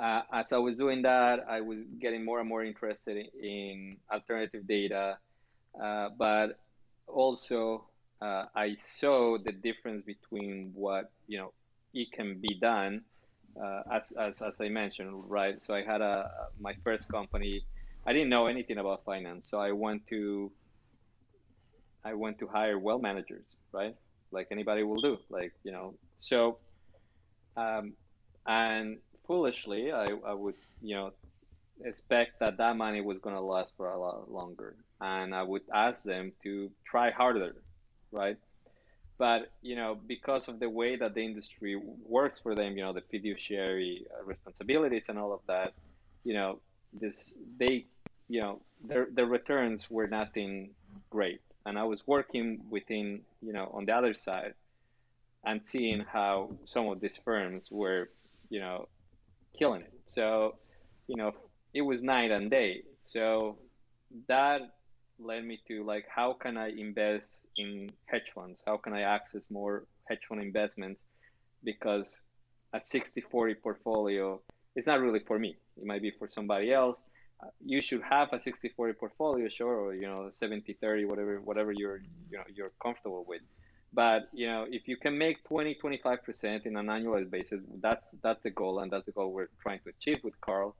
uh, as I was doing that, I was getting more and more interested in, in alternative data, uh, but also uh, I saw the difference between what you know it can be done, uh, as, as as I mentioned, right? So I had a my first company. I didn't know anything about finance, so I went to I went to hire well managers, right? Like anybody will do, like you know. So, um, and foolishly, I, I would, you know, expect that that money was going to last for a lot longer. And I would ask them to try harder, right? But, you know, because of the way that the industry works for them, you know, the fiduciary uh, responsibilities and all of that, you know, this, they, you know, their, their returns were nothing great. And I was working within, you know, on the other side and seeing how some of these firms were, you know, killing it. So, you know, it was night and day. So that led me to like, how can I invest in hedge funds? How can I access more hedge fund investments? Because a 60-40 portfolio is not really for me. It might be for somebody else. You should have a 60-40 portfolio, sure, or you know, 70-30, whatever, whatever you're, you know, you're comfortable with. But you know, if you can make 20, 25 percent in an annualized basis, that's that's the goal, and that's the goal we're trying to achieve with Carl.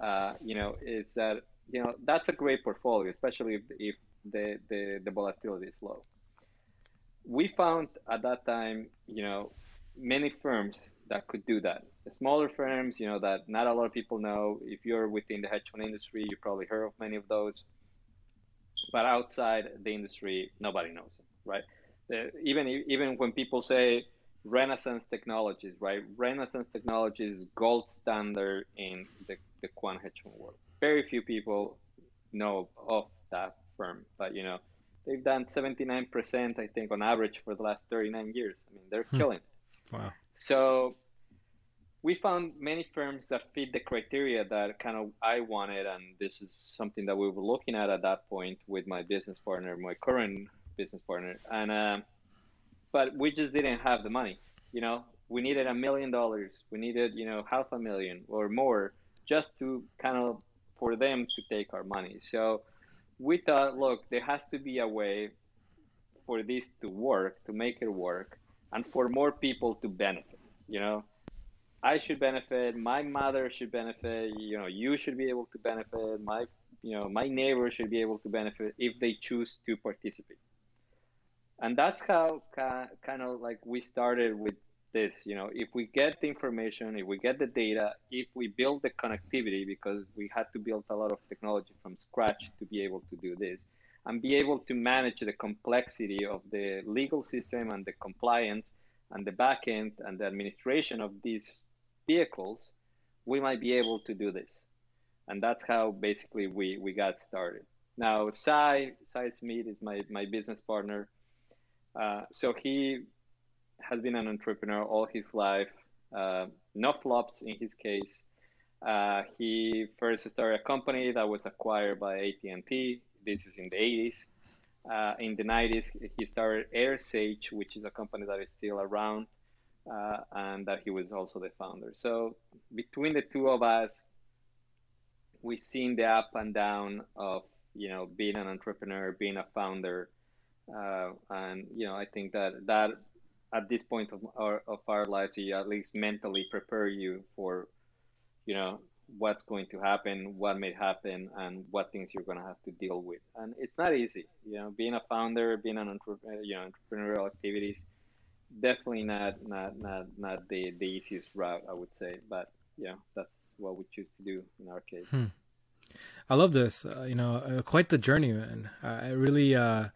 Uh, you know, is that you know that's a great portfolio, especially if, if the, the the volatility is low. We found at that time, you know, many firms that could do that. The smaller firms, you know, that not a lot of people know. If you're within the hedge fund industry, you probably heard of many of those. But outside the industry, nobody knows them, right? Even even when people say Renaissance Technologies, right? Renaissance Technologies gold standard in the, the quant hedge fund world. Very few people know of that firm, but you know, they've done 79%, I think, on average for the last 39 years. I mean, they're hmm. killing. Wow. So we found many firms that fit the criteria that kind of I wanted, and this is something that we were looking at at that point with my business partner, my current business partner, and uh, but we just didn't have the money. You know, we needed a million dollars, we needed you know half a million or more just to kind of for them to take our money. So we thought, look, there has to be a way for this to work, to make it work, and for more people to benefit. You know, I should benefit, my mother should benefit, you know, you should be able to benefit, my you know, my neighbor should be able to benefit if they choose to participate. And that's how kind of like we started with this, you know, if we get the information, if we get the data, if we build the connectivity, because we had to build a lot of technology from scratch to be able to do this, and be able to manage the complexity of the legal system and the compliance and the backend and the administration of these vehicles, we might be able to do this. And that's how basically we, we got started. Now, Cy, Cy Smith is my, my business partner. Uh, so he has been an entrepreneur all his life, uh, no flops in his case. Uh, he first started a company that was acquired by AT&T. This is in the 80s. Uh, in the 90s, he started AirSage, which is a company that is still around, uh, and that he was also the founder. So between the two of us, we've seen the up and down of you know being an entrepreneur, being a founder, uh, and you know I think that that at this point of our of our lives, you at least mentally prepare you for, you know, what's going to happen, what may happen, and what things you're going to have to deal with. And it's not easy, you know, being a founder, being an entrepreneur, you know, entrepreneurial activities, definitely not not not not the the easiest route, I would say. But yeah, that's what we choose to do in our case. Hmm. I love this. Uh, you know, uh, quite the journey, man. I really, uh,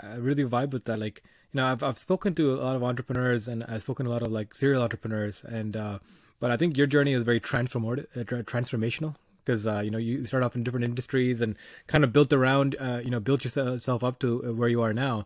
I really vibe with that. Like you know, I've I've spoken to a lot of entrepreneurs and I've spoken to a lot of like serial entrepreneurs, and uh, but I think your journey is very transformative, uh, transformational because uh, you know you start off in different industries and kind of built around, uh, you know, built yourself up to uh, where you are now.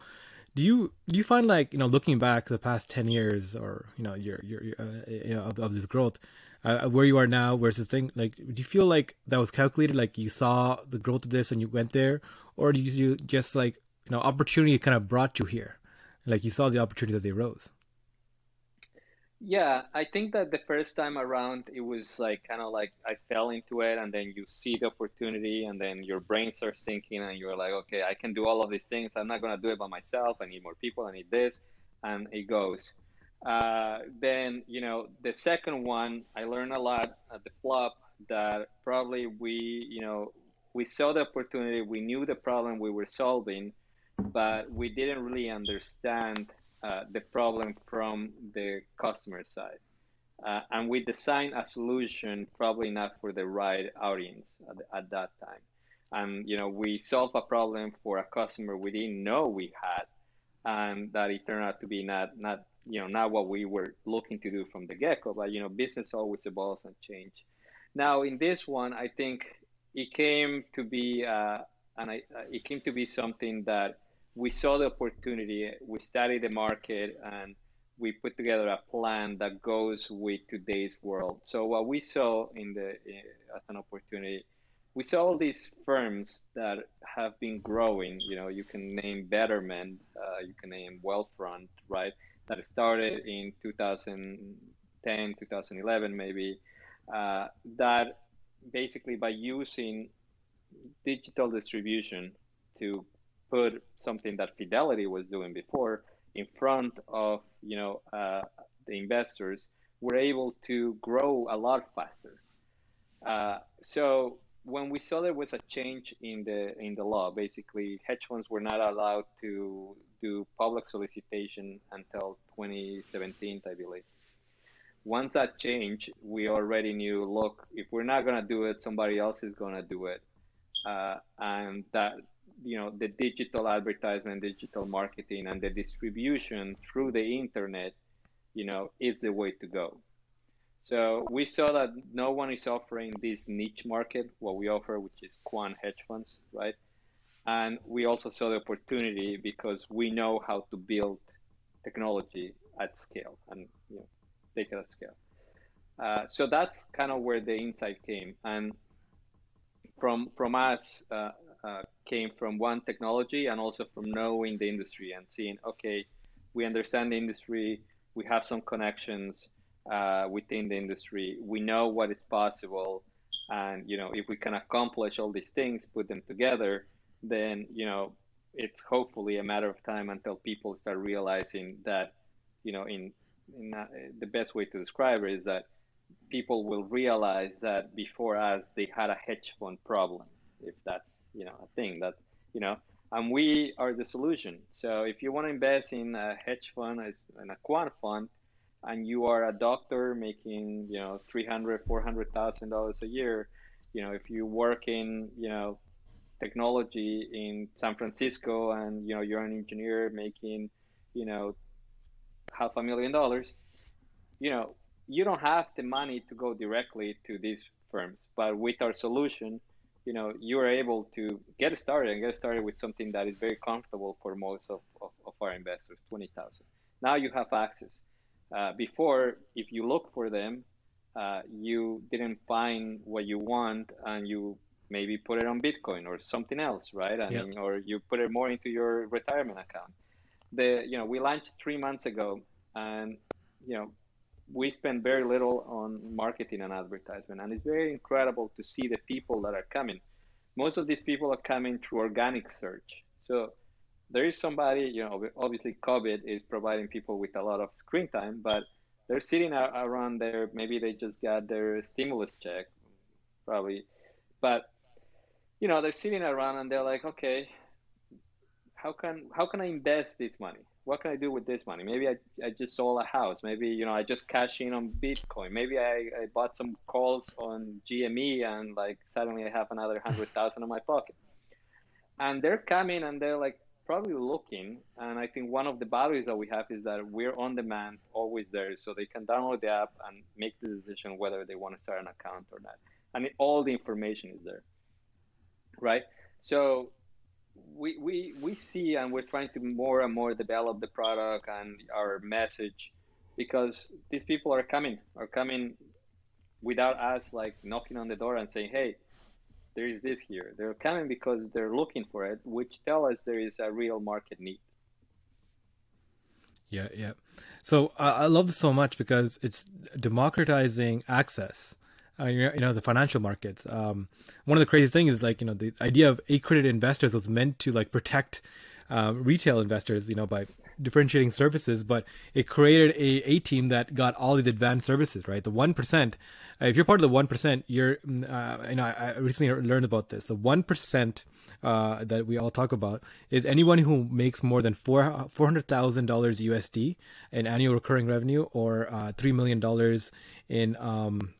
Do you do you find like you know looking back the past ten years or you know your your, uh, you know of, of this growth, uh, where you are now versus thing like do you feel like that was calculated like you saw the growth of this and you went there or do you just like you know opportunity kind of brought you here. Like you saw the opportunity that they rose. Yeah i think that the first time around it was like kind of like i fell into it and then you see the opportunity and then your brain starts thinking and you're like okay i can do all of these things. I'm not going to do it by myself. I need more people. I need this. And it goes. Uh, then you know the second one i learned a lot at the flop that probably we you know we saw the opportunity. We knew the problem we were solving but we didn't really understand uh, the problem from the customer side. Uh, and we designed a solution probably not for the right audience at, at, that time. And you know, we solved a problem for a customer we didn't know we had, and that it turned out to be not not you know not what we were looking to do from the get-go. But you know, business always evolves and change. Now, in this one, I think it came to be uh, and I, uh, it came to be something that we saw the opportunity, we studied the market, and we put together a plan that goes with today's world. So what we saw in the uh, as an opportunity, we saw all these firms that have been growing. You know, you can name Betterment, uh, you can name Wealthfront, right? That started in 2010, 2011, maybe. Uh, that basically by using digital distribution to put something that Fidelity was doing before in front of you know uh, the investors, we're able to grow a lot faster. Uh, so when we saw there was a change in the in the law, basically hedge funds were not allowed to do public solicitation until 2017, I believe. Once that changed, we already knew, look, if we're not gonna do it, somebody else is gonna do it, uh, and that you know the digital advertisement, digital marketing, and the distribution through the internet, you know, is the way to go. So we saw that no one is offering this niche market, what we offer, which is quant hedge funds, right? And we also saw the opportunity because we know how to build technology at scale and you know, take it at scale. Uh, so that's kind of where the insight came. And from from us uh, uh, came from one technology and also from knowing the industry and seeing, okay, we understand the industry, we have some connections uh, within the industry. We know what is possible, and you know if we can accomplish all these things, put them together, then you know it's hopefully a matter of time until people start realizing that you know in, in uh, the best way to describe it is that people will realize that before us they had a hedge fund problem if that's you know a thing that you know and we are the solution. So if you want to invest in a hedge fund in a quant fund and you are a doctor making you know three hundred four hundred thousand dollars a year you know if you work in you know technology in san francisco and you know you're an engineer making you know half a million dollars you know you don't have the money to go directly to these firms. But with our solution you know you are able to get started and get started with something that is very comfortable for most of, of, of our investors 20000 now you have access uh, before, if you look for them, uh, you didn't find what you want, and you maybe put it on Bitcoin or something else, right? I yep. mean, or you put it more into your retirement account. The you know we launched three months ago, and you know we spend very little on marketing and advertisement, and it's very incredible to see the people that are coming. Most of these people are coming through organic search. So there is somebody, you know, obviously COVID is providing people with a lot of screen time, but they're sitting around there. Maybe they just got their stimulus check, probably, but you know, they're sitting around and they're like, okay, how can how can I invest this money? What can I do with this money? Maybe I, I just sold a house. Maybe you know I just cash in on Bitcoin. Maybe I, I bought some calls on GME and like suddenly I have another hundred thousand in my pocket. And they're coming and they're like, probably looking. And I think one of the values that we have is that we're on demand, always there, so they can download the app and make the decision whether they want to start an account or not. And it, all the information is there, right? So we, we, we see and we're trying to more and more develop the product and our message because these people are coming, are coming without us like knocking on the door and saying, hey, there is this here. They're coming because they're looking for it, which tell us there is a real market need. Yeah, yeah. So uh, I love this so much because it's democratizing access. Uh, you know the financial markets. Um, one of the crazy things is like you know the idea of accredited investors was meant to like protect uh, retail investors. You know by differentiating services, but it created a a team that got all these advanced services. Right, the one percent uh, if you're part of the one percent, you're. Mm, uh, you know, I, recently learned about this. The one percent uh, that we all talk about is anyone who makes more than four four hundred thousand dollars USD in annual recurring revenue or uh, three million dollars in um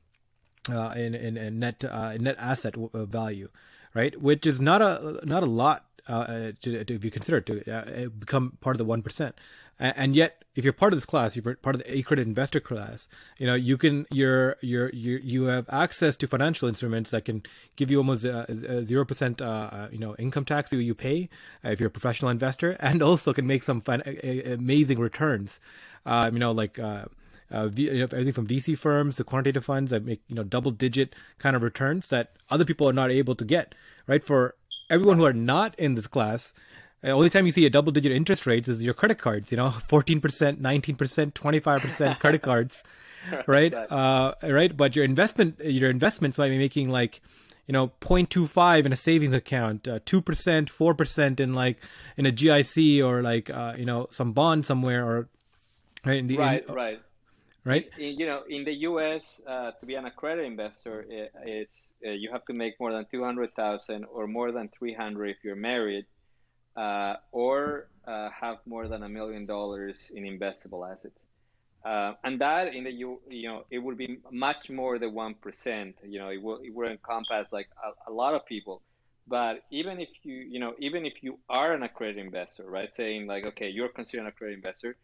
uh, in, in, in net uh, net asset value, right? Which is not a not a lot uh, to, to be considered to uh, become part of the one percent and yet if you're part of this class you're part of the accredited investor class you know you can you're you're, you're you have access to financial instruments that can give you almost zero percent uh, uh, you know income tax that you pay uh, if you're a professional investor and also can make some fun, amazing returns um, you know like uh, uh, you know, everything from VC firms to quantitative funds that make you know double digit kind of returns that other people are not able to get right for everyone who are not in this class the only time you see a double digit interest rates is your credit cards, you know, 14%, 19%, 25% credit cards, right? Uh, right. But your investment, your investments might be making like, you know, 0.25 in a savings account, uh, 2%, 4% in like in a GIC or like, uh, you know, some bond somewhere or right. In the, right, in, right. Right? In, you know, in the U.S., uh, to be an accredited investor, it, it's uh, you have to make more than two hundred thousand or more than three hundred if you're married, uh, or uh, have more than a million dollars in investable assets. Uh, and that in the you you know it would be much more than one percent. You know, it will it would encompass like a, a lot of people. But even if you you know even if you are an accredited investor, right? Saying like, okay, you're considered an accredited investor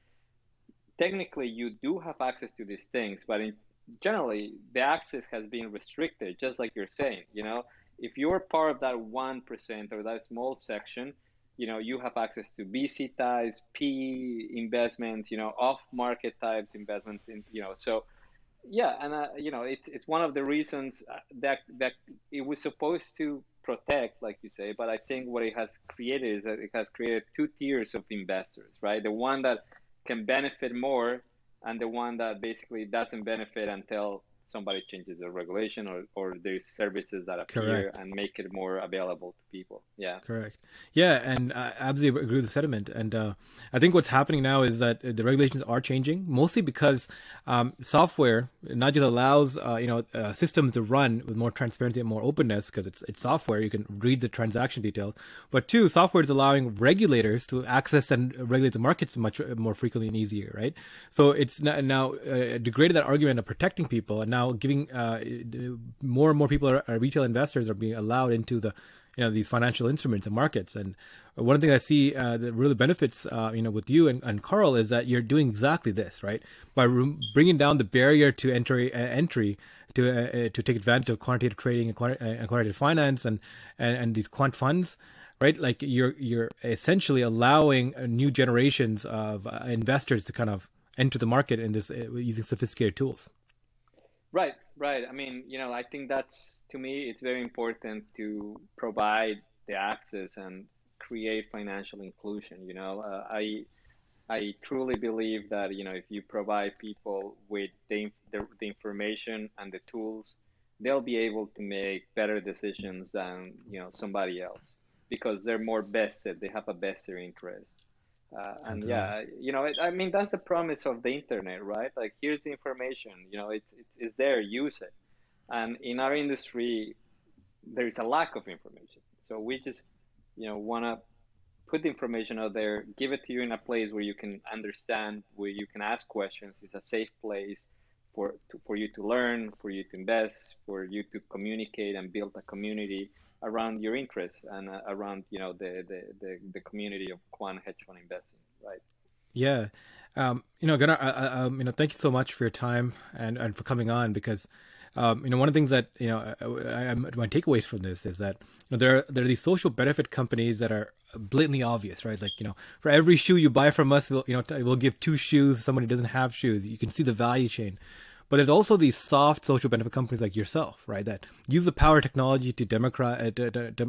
technically you do have access to these things, but in, generally the access has been restricted, just like you're saying. You know, if you're part of that one percent or that small section, you know, you have access to VC types, PE investments, you know, off-market types investments. In you know, so yeah, and uh, you know, it's it's one of the reasons uh, that that it was supposed to protect, like you say. But I think what it has created is that it has created two tiers of investors, right? The one that can benefit more and the one that basically doesn't benefit until somebody changes the regulation or, or there's services that appear Correct. and make it more available to people. Yeah. Correct. Yeah. And I absolutely agree with the sentiment. And uh, I think what's happening now is that the regulations are changing mostly because um, software not just allows, uh, you know, uh, systems to run with more transparency and more openness because it's, it's software. You can read the transaction detail. But two, software is allowing regulators to access and regulate the markets much more frequently and easier, right? So it's now uh, degraded that argument of protecting people and now now giving uh, more and more people are, are, retail investors are being allowed into the you know these financial instruments and markets. And one of the things I see uh, that really benefits uh, you know with you and, and Carl is that you're doing exactly this right? By re- bringing down the barrier to entry uh, entry to uh, uh, to take advantage of quantitative trading and, quant- and quantitative finance and, and and these quant funds right? Like you're you're essentially allowing new generations of investors to kind of enter the market in this using sophisticated tools Right, right. I mean, you know, I think that's to me, it's very important to provide the access and create financial inclusion. You know, uh, I I truly believe that you know if you provide people with the, the, the information and the tools, they'll be able to make better decisions than you know somebody else because they're more vested. They have a vested interest. Uh, and yeah, you know, it, I mean, that's the promise of the internet, right? Like, here's the information, you know, it's, it's, it's there, use it. And in our industry, there's a lack of information. So we just, you know, want to put the information out there, give it to you in a place where you can understand, where you can ask questions. It's a safe place for, to, for you to learn, for you to invest, for you to communicate and build a community around your interests and uh, around you know the, the, the the community of quant hedge fund investing, right? Yeah, um, you know, Gunnar, I, I, um, you know, thank you so much for your time and and for coming on because. Um, you know, one of the things that you know, I, I, my takeaways from this is that you know, there are there are these social benefit companies that are blatantly obvious, right? Like you know, for every shoe you buy from us, we'll you know we'll give two shoes somebody doesn't have shoes. You can see the value chain. But there's also these soft social benefit companies like yourself, right, that use the power of technology to uh,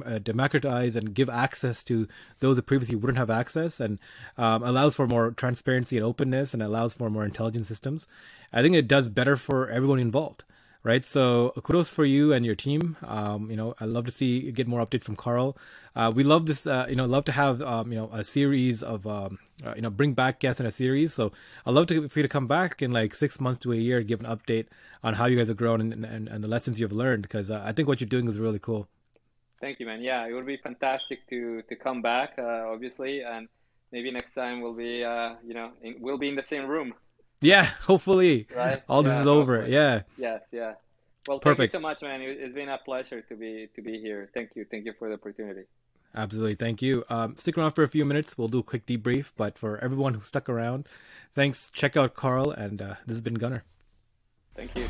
uh, democratize and give access to those that previously wouldn't have access, and um, allows for more transparency and openness, and allows for more intelligent systems. I think it does better for everyone involved right? So kudos for you and your team. Um, you know, I love to see get more updates from Carl. Uh, we love this. Uh, you know, love to have um, you know a series of um, uh, you know bring back guests in a series. So I'd love to for you to come back in like six months to a year, give an update on how you guys have grown and and, and the lessons you've learned because uh, I think what you're doing is really cool. Thank you, man. Yeah, it would be fantastic to to come back, uh, obviously, and maybe next time we'll be uh, you know in, we'll be in the same room. Yeah, hopefully. Right? All yeah, this is over. Hopefully. Yeah. Yes, yeah. Well, Perfect. thank you so much, man. It's been a pleasure to be to be here. Thank you. Thank you for the opportunity. Absolutely. Thank you. Um, stick around for a few minutes. We'll do a quick debrief. But for everyone who stuck around, thanks. Check out Carl. And uh, this has been Gunnar. Thank you.